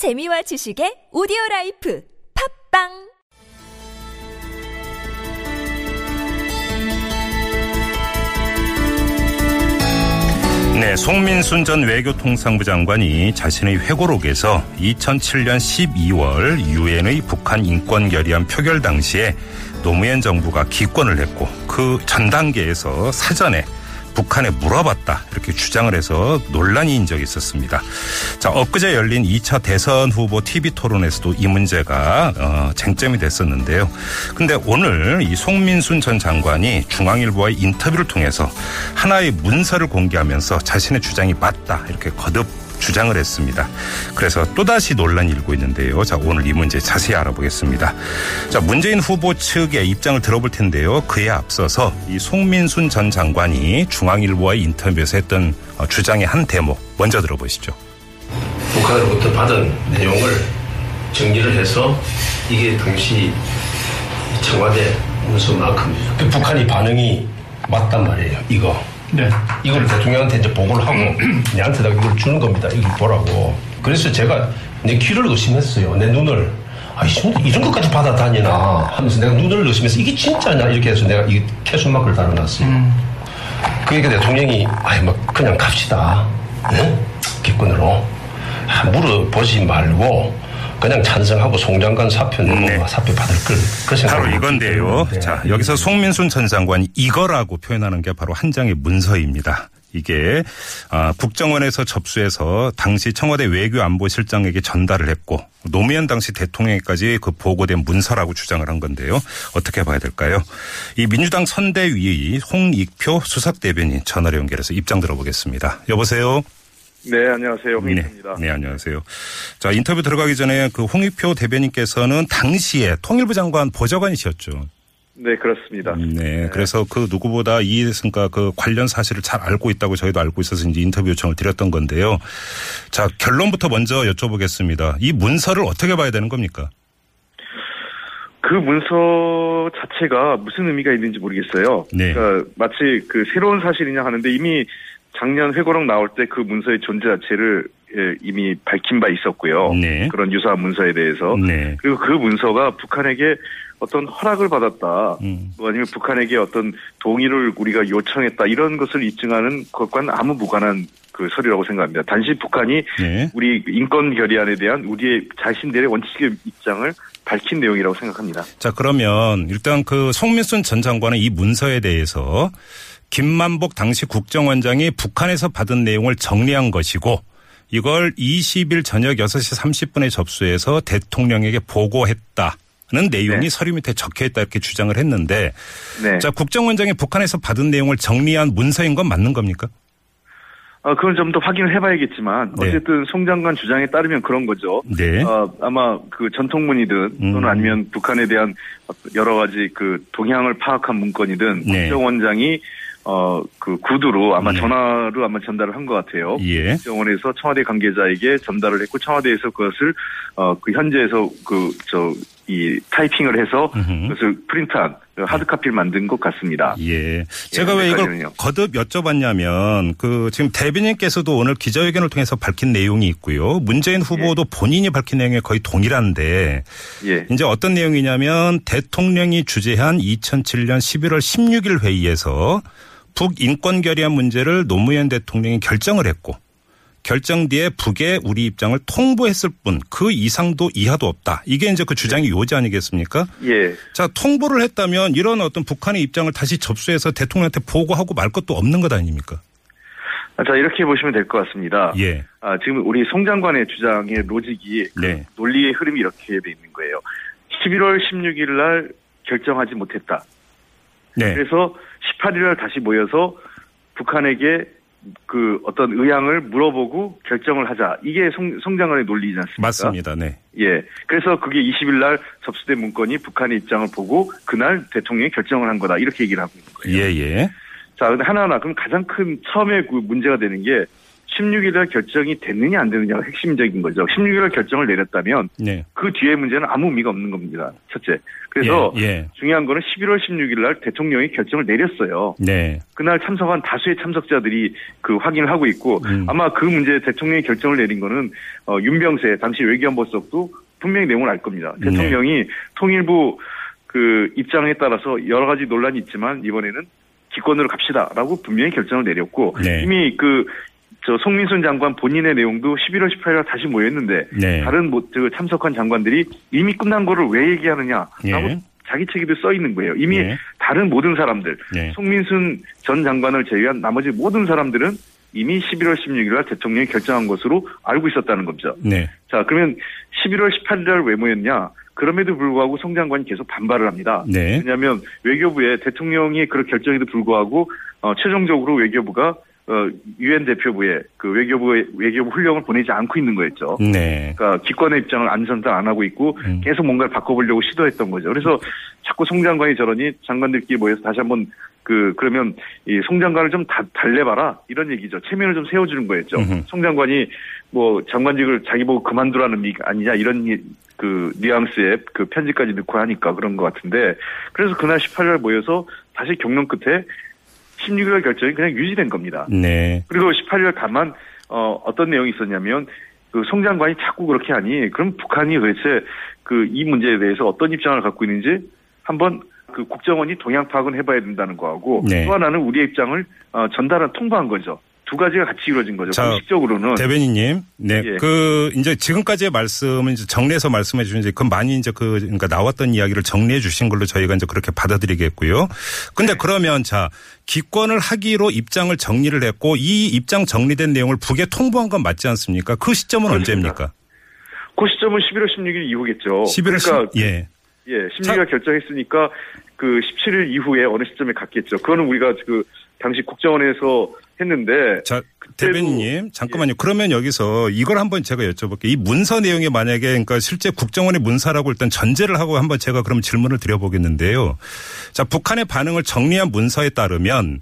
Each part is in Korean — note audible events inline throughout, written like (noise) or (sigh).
재미와 지식의 오디오 라이프 팟빵! 네, 송민순 전 외교통상부 장관이 자신의 회고록에서 2007년 12월 유엔의 북한 인권 결의안 표결 당시에 노무현 정부가 기권을 했고 그 전 단계에서 사전에 북한에 물어봤다 이렇게 주장을 해서 논란인 적이 있었습니다. 자 엊그제 열린 2차 대선 후보 TV 토론에서도 이 문제가 어, 쟁점이 됐었는데요. 근데 오늘 이 송민순 전 장관이 중앙일보와의 인터뷰를 통해서 하나의 문서를 공개하면서 자신의 주장이 맞다 이렇게 거듭 주장을 했습니다. 그래서 또다시 논란이 일고 있는데요. 자, 오늘 이 문제 자세히 알아보겠습니다. 자, 문재인 후보 측의 입장을 들어볼 텐데요. 그에 앞서서 이 송민순 전 장관이 중앙일보와의 인터뷰에서 했던 어, 주장의 한 대목 먼저 들어보시죠. 북한으로부터 받은 내용을 정리를 해서 이게 당시 청와대 문서만큼이죠. 그 북한이 반응이 맞단 말이에요. 이거. 네. 이걸 대통령한테 이제 보고를 하고 (clears throat) 내한테 다 이걸 주는 겁니다. 이걸 보라고. 그래서 제가 내 귀를 의심했어요. 내 눈을. 아, 이 이런 것까지 받아다니나 하면서 내가 눈을 의심해서 이게 진짜냐 이렇게 해서 내가 이 캐순막을 달아놨어요. 그러니까 대통령이 아이 뭐 그냥 갑시다. 응? 기권으로 아, 물어보지 말고 그냥 찬성하고 송장관 사표 내고 네. 사표 받을 걸. 그 바로 이건데요. 네. 자, 여기서 송민순 전 장관이 이거라고 표현하는 게 바로 한 장의 문서입니다. 이게 아, 국정원에서 접수해서 당시 청와대 외교안보실장에게 전달을 했고 노무현 당시 대통령에까지 그 보고된 문서라고 주장을 한 건데요. 어떻게 봐야 될까요? 이 민주당 선대위 홍익표 수석대변인 전화로 연결해서 입장 들어보겠습니다. 여보세요. 네, 안녕하세요. 네, 홍익입니다. 네, 안녕하세요. 자, 인터뷰 들어가기 전에 그 홍익표 대변인께서는 당시에 통일부 장관 보좌관이셨죠. 네, 그렇습니다. 네, 그래서 그 누구보다 이해승과 그 관련 사실을 잘 알고 있다고 저희도 알고 있어서 이제 인터뷰 요청을 드렸던 건데요. 자, 결론부터 먼저 여쭤보겠습니다. 이 문서를 어떻게 봐야 되는 겁니까? 그 문서 자체가 무슨 의미가 있는지 모르겠어요. 네. 그러니까 마치 그 새로운 사실이냐 하는데 이미 작년 회고록 나올 때 그 문서의 존재 자체를 예, 이미 밝힌 바 있었고요. 네. 그런 유사한 문서에 대해서. 네. 그리고 그 문서가 북한에게 어떤 허락을 받았다. 음. 뭐 아니면 북한에게 어떤 동의를 우리가 요청했다. 이런 것을 입증하는 것과는 아무 무관한 그 서류라고 생각합니다. 단지 북한이 네. 우리 인권 결의안에 대한 우리의 자신들의 원칙의 입장을 밝힌 내용이라고 생각합니다. 자, 그러면 일단 그 송민순 전 장관은 이 문서에 대해서 김만복 당시 국정원장이 북한에서 받은 내용을 정리한 것이고 이걸 20일 저녁 6시 30분에 접수해서 대통령에게 보고했다. 는 내용이 네. 서류 밑에 적혀 있다 이렇게 주장을 했는데 네. 자 국정원장이 북한에서 받은 내용을 정리한 문서인 건 맞는 겁니까? 어, 그건 좀더 확인을 해봐야겠지만 네. 어쨌든 송 장관 주장에 따르면 그런 거죠. 네. 어, 아마 그 전통문이든 음. 또는 아니면 북한에 대한 여러 가지 그 동향을 파악한 문건이든 네. 국정원장이 어, 그 구두로 아마 네. 전화로 아마 전달을 한 것 같아요. 예. 국정원에서 청와대 관계자에게 전달을 했고 청와대에서 그것을 어, 그 현재에서 그 저 이 타이핑을 해서. 그것을 프린트한 그 하드 카피를 만든 것 같습니다. 예. 제가 왜 이걸 여기까지는요. 거듭 여쭤봤냐면 그 지금 대변인께서도 오늘 기자회견을 통해서 밝힌 내용이 있고요. 문재인 후보도 본인이 밝힌 내용에 거의 동일한데 예. 이제 어떤 내용이냐면 대통령이 주재한 2007년 11월 16일 회의에서 북 인권 결의안 문제를 노무현 대통령이 결정을 했고 결정 뒤에 북에 우리 입장을 통보했을 뿐 그 이상도 이하도 없다. 이게 이제 그 주장이 요지 아니겠습니까? 예. 자, 통보를 했다면 이런 어떤 북한의 입장을 다시 접수해서 대통령한테 보고하고 말 것도 없는 것 아닙니까? 아, 자, 이렇게 보시면 될 것 같습니다. 예. 아, 지금 우리 송 장관의 주장의 로직이 그 네. 논리의 흐름이 이렇게 돼 있는 거예요. 11월 16일 날 결정하지 못했다. 네. 그래서 18일 날 다시 모여서 북한에게 그 어떤 의향을 물어보고 결정을 하자. 이게 송, 송 장관의 논리이지 않습니까? 맞습니다. 네. 예. 그래서 그게 20일 날 접수된 문건이 북한의 입장을 보고 그날 대통령이 결정을 한 거다. 이렇게 얘기를 하고 있는 거예요. 예, 예. 자, 근데 하나하나 그럼 가장 큰 처음에 그 문제가 되는 게 16일 날 결정이 됐느냐 안 됐느냐가 핵심적인 거죠. 16일 날 결정을 내렸다면 네. 그 뒤에 문제는 아무 의미가 없는 겁니다. 첫째. 그래서 예, 예. 중요한 거는 11월 16일 날 대통령이 결정을 내렸어요. 네. 그날 참석한 다수의 참석자들이 그 확인을 하고 있고 음. 아마 그 문제 대통령이 결정을 내린 거는 어, 윤병세 당시 외교안보석도 분명히 내용을 알 겁니다. 네. 대통령이 통일부 그 입장에 따라서 여러 가지 논란이 있지만 이번에는 기권으로 갑시다라고 분명히 결정을 내렸고 네. 이미 그 저 송민순 장관 본인의 내용도 11월 18일 다시 모였는데 네. 다른 뭐, 저 참석한 장관들이 이미 끝난 거를 왜 얘기하느냐라고 예. 자기 책에도 써 있는 거예요. 이미 예. 다른 모든 사람들 네. 송민순 전 장관을 제외한 나머지 모든 사람들은 이미 11월 16일 날 대통령이 결정한 것으로 알고 있었다는 거죠. 네. 자, 그러면 11월 18일 날 왜 모였냐? 그럼에도 불구하고 송 장관이 계속 반발을 합니다. 네. 왜냐하면 외교부에 대통령이 그런 결정에도 불구하고 어, 최종적으로 외교부가 어, 유엔 대표부에 그 외교부의 외교부 훈령을 보내지 않고 있는 거였죠. 네. 그러니까 기권의 입장을 안 전달 안 하고 있고 음. 계속 뭔가를 바꿔보려고 시도했던 거죠. 그래서 자꾸 송 장관이 저러니 장관들끼리 모여서 다시 한번 그 그러면 이 송 장관을 좀 다, 달래봐라 이런 얘기죠. 체면을 좀 세워주는 거였죠. 음흠. 송 장관이 뭐 장관직을 자기 보고 그만두라는 의미가 아니냐 이런 이- 그 뉘앙스의 그 편지까지 넣고 하니까 그런 것 같은데 그래서 그날 18일 모여서 다시 경론 끝에 16일 결정이 그냥 유지된 겁니다. 네. 그리고 18일 다만 어, 어떤 내용이 있었냐면 그 송 장관이 자꾸 그렇게 하니 그럼 북한이 도대체 그 이 문제에 대해서 어떤 입장을 갖고 있는지 한번 그 국정원이 동향 파악은 해봐야 된다는 거하고 네. 또 하나는 우리의 입장을 어, 전달한 통보한 거죠. 두 가지가 같이 이루어진 거죠. 자, 공식적으로는 대변인님, 네, 예. 그 이제 지금까지의 말씀은 이제 정리해서 말씀해 주신 이제 그 많이 이제 그 그러니까 나왔던 이야기를 정리해 주신 걸로 저희가 이제 그렇게 받아들이겠고요. 네. 근데 그러면 자 기권을 하기로 입장을 정리를 했고 이 입장 정리된 내용을 북에 통보한 건 맞지 않습니까? 그 시점은 그렇습니다. 언제입니까? 그 시점은 11월 16일 이후겠죠. 11월 그러니까 10, 예. 예, 16일 결정했으니까 그 17일 이후에 어느 시점에 갔겠죠. 그거는 우리가 그 당시 국정원에서 했는데 자, 대변인님, 잠깐만요. 그러면 여기서 이걸 한번 제가 여쭤볼게요. 이 문서 내용이 만약에 그러니까 실제 국정원의 문서라고 일단 전제를 하고 한번 제가 그럼 질문을 드려보겠는데요. 자, 북한의 반응을 정리한 문서에 따르면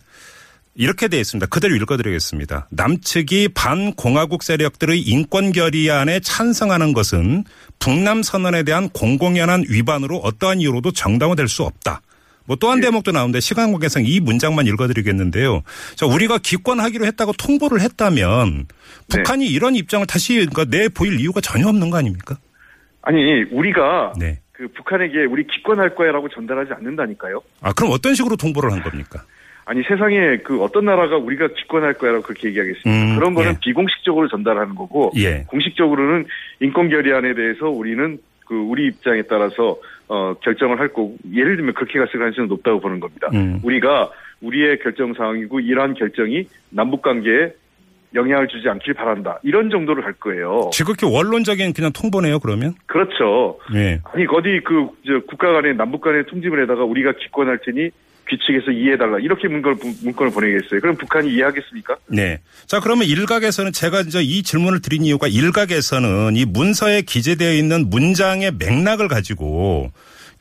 이렇게 되어 있습니다. 그대로 읽어드리겠습니다. 남측이 반공화국 세력들의 인권 결의안에 찬성하는 것은 북남 선언에 대한 공공연한 위반으로 어떠한 이유로도 정당화될 수 없다. 뭐 또한 대목도 나오는데 시간 관계상 이 문장만 읽어드리겠는데요. 자, 우리가 기권하기로 했다고 통보를 했다면 북한이 이런 입장을 다시 그러니까 내 보일 이유가 전혀 없는 거 아닙니까? 아니 우리가 네. 그 북한에게 우리 기권할 거야라고 전달하지 않는다니까요. 아, 그럼 어떤 식으로 통보를 한 겁니까? 아니 세상에 그 어떤 나라가 우리가 기권할 거야라고 그렇게 얘기하겠습니까? 음, 그런 거는 예. 비공식적으로 전달하는 거고 예. 공식적으로는 인권 결의안에 대해서 우리는 그 우리 입장에 따라서 어 결정을 할 거고 예를 들면 그렇게 갔을 가능성이 높다고 보는 겁니다. 음. 우리가 우리의 결정 사항이고 이러한 결정이 남북 관계에 영향을 주지 않길 바란다. 이런 정도로 갈 거예요. 지극히 원론적인 그냥 통보네요, 그러면? 그렇죠. 예. 아니 어디 그저 국가 간의 남북 간의 통집을 해다가 우리가 기권할 테니 귀측해서 이해해달라 이렇게 문건을 문건을 보내겠어요. 그럼 북한이 이해하겠습니까? 네. 자, 그러면 일각에서는 제가 이제 이 질문을 드린 이유가 일각에서는 이 문서에 기재되어 있는 문장의 맥락을 가지고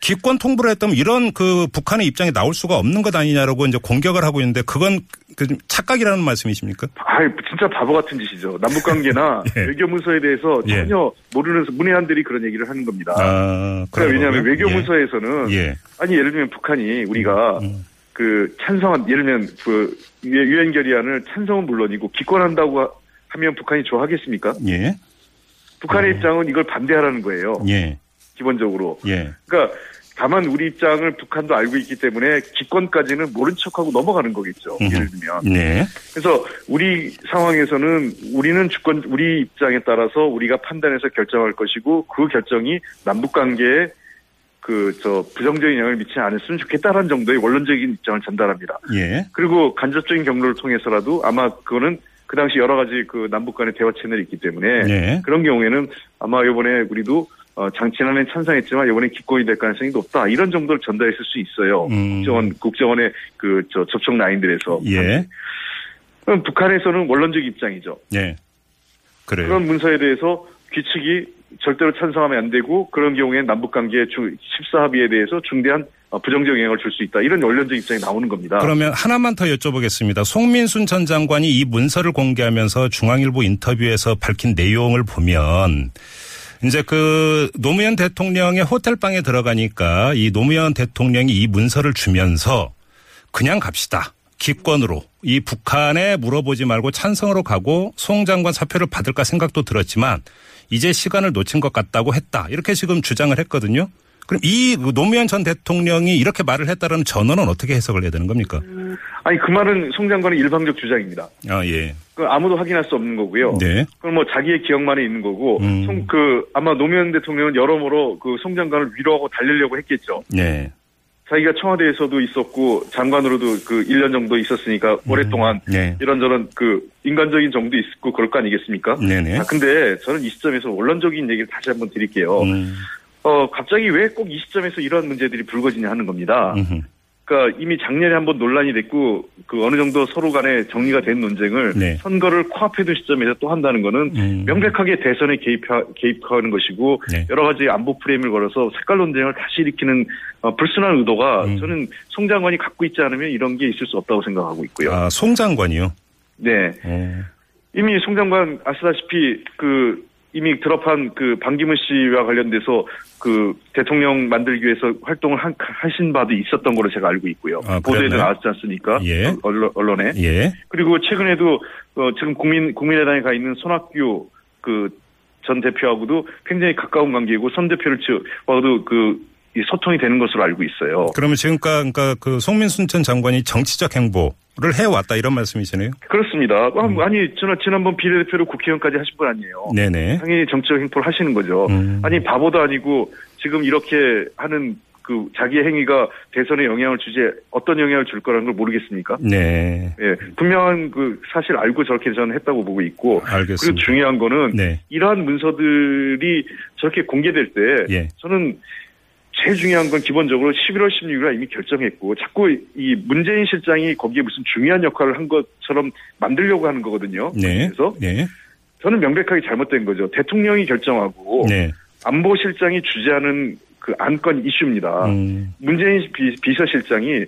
기권 통보를 했다면 이런 그 북한의 입장이 나올 수가 없는 것 아니냐라고 이제 공격을 하고 있는데 그건 그 착각이라는 말씀이십니까? 아, 진짜 바보 같은 짓이죠. 남북 관계나 (laughs) 예. 외교 문서에 대해서 예. 전혀 모르는 문외한들이 그런 얘기를 하는 겁니다. 아, 그러니까 왜냐하면? 외교 예. 문서에서는 예. 아니 예를 들면 북한이 우리가 음. 그 찬성한 예를 들면 그 유엔 결의안을 찬성은 물론이고 기권한다고 하- 하면 북한이 좋아하겠습니까? 예. 북한의 입장은 이걸 반대하라는 거예요. 예. 기본적으로. 예. 그러니까 다만 우리 입장을 북한도 알고 있기 때문에 기권까지는 모른 척하고 넘어가는 거겠죠. 음흠. 예를 들면. 네. 그래서 우리 상황에서는 우리는 주권 우리 입장에 따라서 우리가 판단해서 결정할 것이고 그 결정이 남북 관계에 그 저 부정적인 영향을 미치지 않았으면 좋겠다라는 정도의 원론적인 입장을 전달합니다. 예. 그리고 간접적인 경로를 통해서라도 아마 그거는 그 당시 여러 가지 그 남북 간의 대화 채널이 있기 때문에 네. 그런 경우에는 아마 이번에 우리도 어, 장 지난해 찬성했지만 이번에 기권이 될 가능성이 높다 이런 정도를 전달했을 수 있어요. 음. 국정원 국정원의 그 저 접촉 라인들에서 예. 그럼 북한에서는 원론적 입장이죠. 예. 그래요. 그런 문서에 대해서 귀측이 절대로 찬성하면 안 되고 그런 경우에 남북 관계 14 합의에 대해서 중대한 어, 부정적 영향을 줄 수 있다. 이런 원론적 입장이 나오는 겁니다. 그러면 하나만 더 여쭤보겠습니다. 송민순 전 장관이 이 문서를 공개하면서 중앙일보 인터뷰에서 밝힌 내용을 보면 이제 그 노무현 대통령의 호텔방에 들어가니까 이 노무현 대통령이 이 문서를 주면서 그냥 갑시다. 기권으로 이 북한에 물어보지 말고 찬성으로 가고 송 장관 사표를 받을까 생각도 들었지만 이제 시간을 놓친 것 같다고 했다. 이렇게 지금 주장을 했거든요. 그럼 이 노무현 전 대통령이 이렇게 말을 했다는 전언은 어떻게 해석을 해야 되는 겁니까? 아니 그 말은 송 장관의 일방적 주장입니다. 아 예. 그 아무도 확인할 수 없는 거고요. 네. 그건 뭐 자기의 기억만에 있는 거고, 음. 송, 그 아마 노무현 대통령은 여러모로 그 송 장관을 위로하고 달래려고 했겠죠. 네. 자기가 청와대에서도 있었고 장관으로도 그 1년 정도 있었으니까 오랫동안 네. 이런저런 그 인간적인 정도 있고 그럴 거 아니겠습니까? 네네. 아, 근데 저는 이 시점에서 원론적인 얘기를 다시 한번 드릴게요. 음. 어, 갑자기 왜 꼭 이 시점에서 이러한 문제들이 불거지냐 하는 겁니다. 음흠. 그러니까 이미 작년에 한번 논란이 됐고 그 어느 정도 서로 간에 정리가 된 논쟁을 네. 선거를 코앞에 둔 시점에서 또 한다는 거는 음. 명백하게 대선에 개입하, 개입하는 것이고 네. 여러 가지 안보 프레임을 걸어서 색깔 논쟁을 다시 일으키는 어, 불순한 의도가 음. 저는 송 장관이 갖고 있지 않으면 이런 게 있을 수 없다고 생각하고 있고요. 아, 송 장관이요. 네. 어. 이미 송 장관 아시다시피 그 이미 드럽한 그 방기문 씨와 관련돼서 그 대통령 만들기 위해서 활동을 한- 하신 바도 있었던 걸로 제가 알고 있고요. 아, 보도에도? 나왔지 않습니까? 예. 언론, 언론에. 예. 그리고 최근에도 어, 지금 국민 국민의당에 가 있는 손학규 그 전 대표하고도 굉장히 가까운 관계이고 선 대표를 와도 그이 소통이 되는 것으로 알고 있어요. 그러면 지금까지 그러니까 그 송민순 전 장관이 정치적 행보 를 해왔다 이런 말씀이시네요. 그렇습니다. 음. 아니 지난 지난번 비례대표로 국회의원까지 하신 분 아니에요. 네네. 당연히 정치적 행포를 하시는 거죠. 음. 아니 바보도 아니고 지금 이렇게 하는 그 자기의 행위가 대선에 영향을 주지 어떤 영향을 줄 거라는 걸 모르겠습니까? 네. 예, 분명한 그 사실 알고 저렇게 저는 했다고 보고 있고 알겠습니다. 그리고 중요한 거는 네. 이러한 문서들이 저렇게 공개될 때 예. 저는 제일 중요한 건 기본적으로 11월 16일에 이미 결정했고 자꾸 이 문재인 실장이 거기에 무슨 중요한 역할을 한 것처럼 만들려고 하는 거거든요. 네. 그래서 네. 저는 명백하게 잘못된 거죠. 대통령이 결정하고 네. 안보실장이 주재하는 그 안건 이슈입니다. 음. 문재인 비, 비서실장이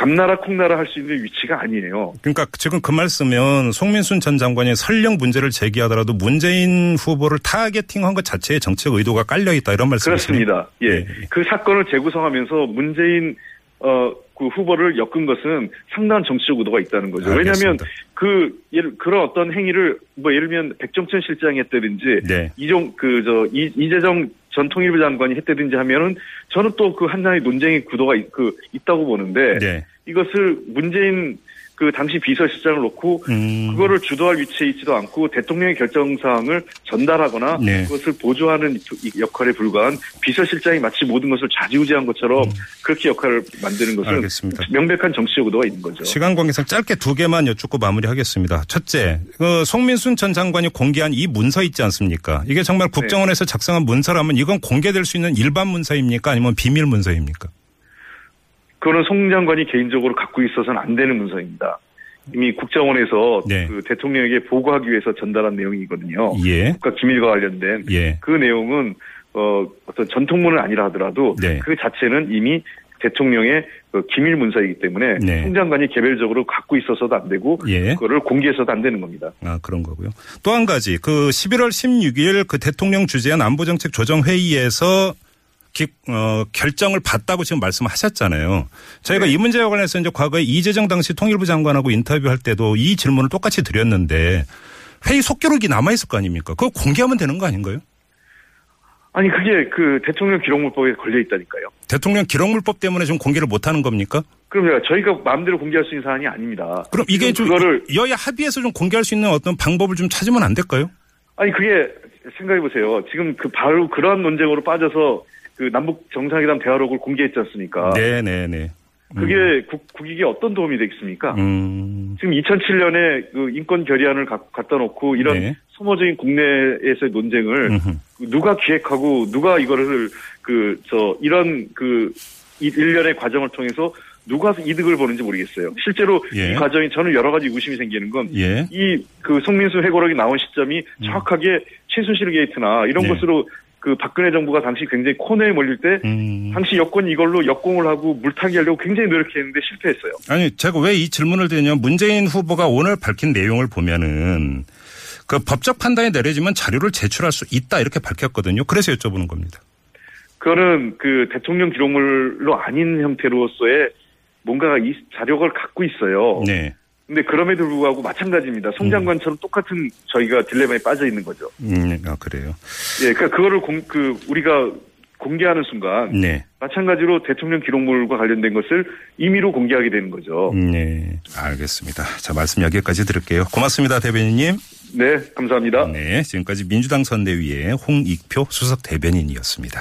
감나라 콩나라 할 수 있는 위치가 아니에요. 그러니까 지금 그 말씀은 송민순 전 장관이 설령 문제를 제기하더라도 문재인 후보를 타겟팅한 것 자체에 정책 의도가 깔려 있다 이런 말씀이시네요. 그렇습니다. 예. 예. 그 사건을 재구성하면서 문재인 어, 그 후보를 엮은 것은 상당한 정치적 의도가 있다는 거죠. 왜냐하면 알겠습니다. 그 예를 그런 어떤 행위를 뭐 예를 들면 백정천 실장이 했다든지 네. 이종 그 저 이재정 전 통일부 장관이 했다든지 하면은 저는 또 그 한나의 논쟁의 구도가 있, 그 있다고 보는데 네. 이것을 문재인 그 당시 비서실장을 놓고 음. 그거를 주도할 위치에 있지도 않고 대통령의 결정 사항을 전달하거나 네. 그것을 보조하는 이 역할에 불과한 비서실장이 마치 모든 것을 좌지우지한 것처럼 그렇게 역할을 만드는 것은 음. 알겠습니다. 명백한 정치적 의도가 있는 거죠. 시간 관계상 짧게 두 개만 여쭙고 마무리하겠습니다. 첫째, 그 송민순 전 장관이 공개한 이 문서 있지 않습니까? 이게 정말 네. 국정원에서 작성한 문서라면 이건 공개될 수 있는 일반 문서입니까? 아니면 비밀 문서입니까? 그거는 송 장관이 개인적으로 갖고 있어서는 안 되는 문서입니다. 이미 국정원에서 네. 그 대통령에게 보고하기 위해서 전달한 내용이거든요. 예. 국가 기밀과 관련된 예. 그 내용은 어, 어떤 전통문은 아니라 하더라도 네. 그 자체는 이미 대통령의 그 기밀 문서이기 때문에 네. 송 장관이 개별적으로 갖고 있어서도 안 되고 예. 그거를 공개해서도 안 되는 겁니다. 아, 그런 거고요. 또 한 가지, 그 11월 16일 그 대통령 주재한 안보정책 조정 회의에서 기, 어, 결정을 받다고 지금 말씀하셨잖아요. 저희가 네. 이 문제와 관해서 이제 과거에 이재정 당시 통일부 장관하고 인터뷰할 때도 이 질문을 똑같이 드렸는데 회의 속기록이 남아 있을 거 아닙니까? 그거 공개하면 되는 거 아닌가요? 아니 그게 그 대통령 기록물법에 걸려 있다니까요. 대통령 기록물법 때문에 좀 공개를 못 하는 겁니까? 그러면 저희가 마음대로 공개할 수 있는 사안이 아닙니다. 그럼 이게 좀 지금 그거를 여야 합의해서 좀 공개할 수 있는 어떤 방법을 좀 찾으면 안 될까요? 아니 그게 생각해 보세요. 지금 그 바로 그러한 논쟁으로 빠져서 그 남북 정상회담 대화록을 공개했지 않습니까? 네네네. 그게 국, 국익에 어떤 도움이 되겠습니까? 음. 지금 2007년에 그 인권 결의안을 가- 갖다 놓고 이런 네. 소모적인 국내에서의 논쟁을 음흠. 누가 기획하고 누가 이거를 그 저 이런 그 이- 일련의 과정을 통해서 누가 이득을 보는지 모르겠어요. 실제로 예. 이 과정이 저는 여러 가지 의심이 생기는 건 예. 이그 송민수 회고록이 나온 시점이 정확하게 최순실 게이트나 이런 네. 것으로 그 박근혜 정부가 당시 굉장히 코너에 몰릴 때 음. 당시 여권이 이걸로 역공을 하고 물타기 하려고 굉장히 노력했는데 실패했어요. 아니 제가 왜 이 질문을 드냐면 문재인 후보가 오늘 밝힌 내용을 보면은 그 법적 판단이 내려지면 자료를 제출할 수 있다 이렇게 밝혔거든요. 그래서 여쭤보는 겁니다. 그거는 그 대통령 기록물로 아닌 형태로서의 뭔가 이 자료를 갖고 있어요. 네. 근데 그럼에도 불구하고 마찬가지입니다. 송 장관처럼 똑같은 저희가 딜레마에 빠져 있는 거죠. 음, 아 그래요. 예, 그러니까 그거를 공, 그 우리가 공개하는 순간 네. 마찬가지로 대통령 기록물과 관련된 것을 임의로 공개하게 되는 거죠. 네. 알겠습니다. 자 말씀 여기까지 들을게요. 고맙습니다, 대변인님. 네, 감사합니다. 네. 지금까지 민주당 선대위의 홍익표 수석 대변인이었습니다.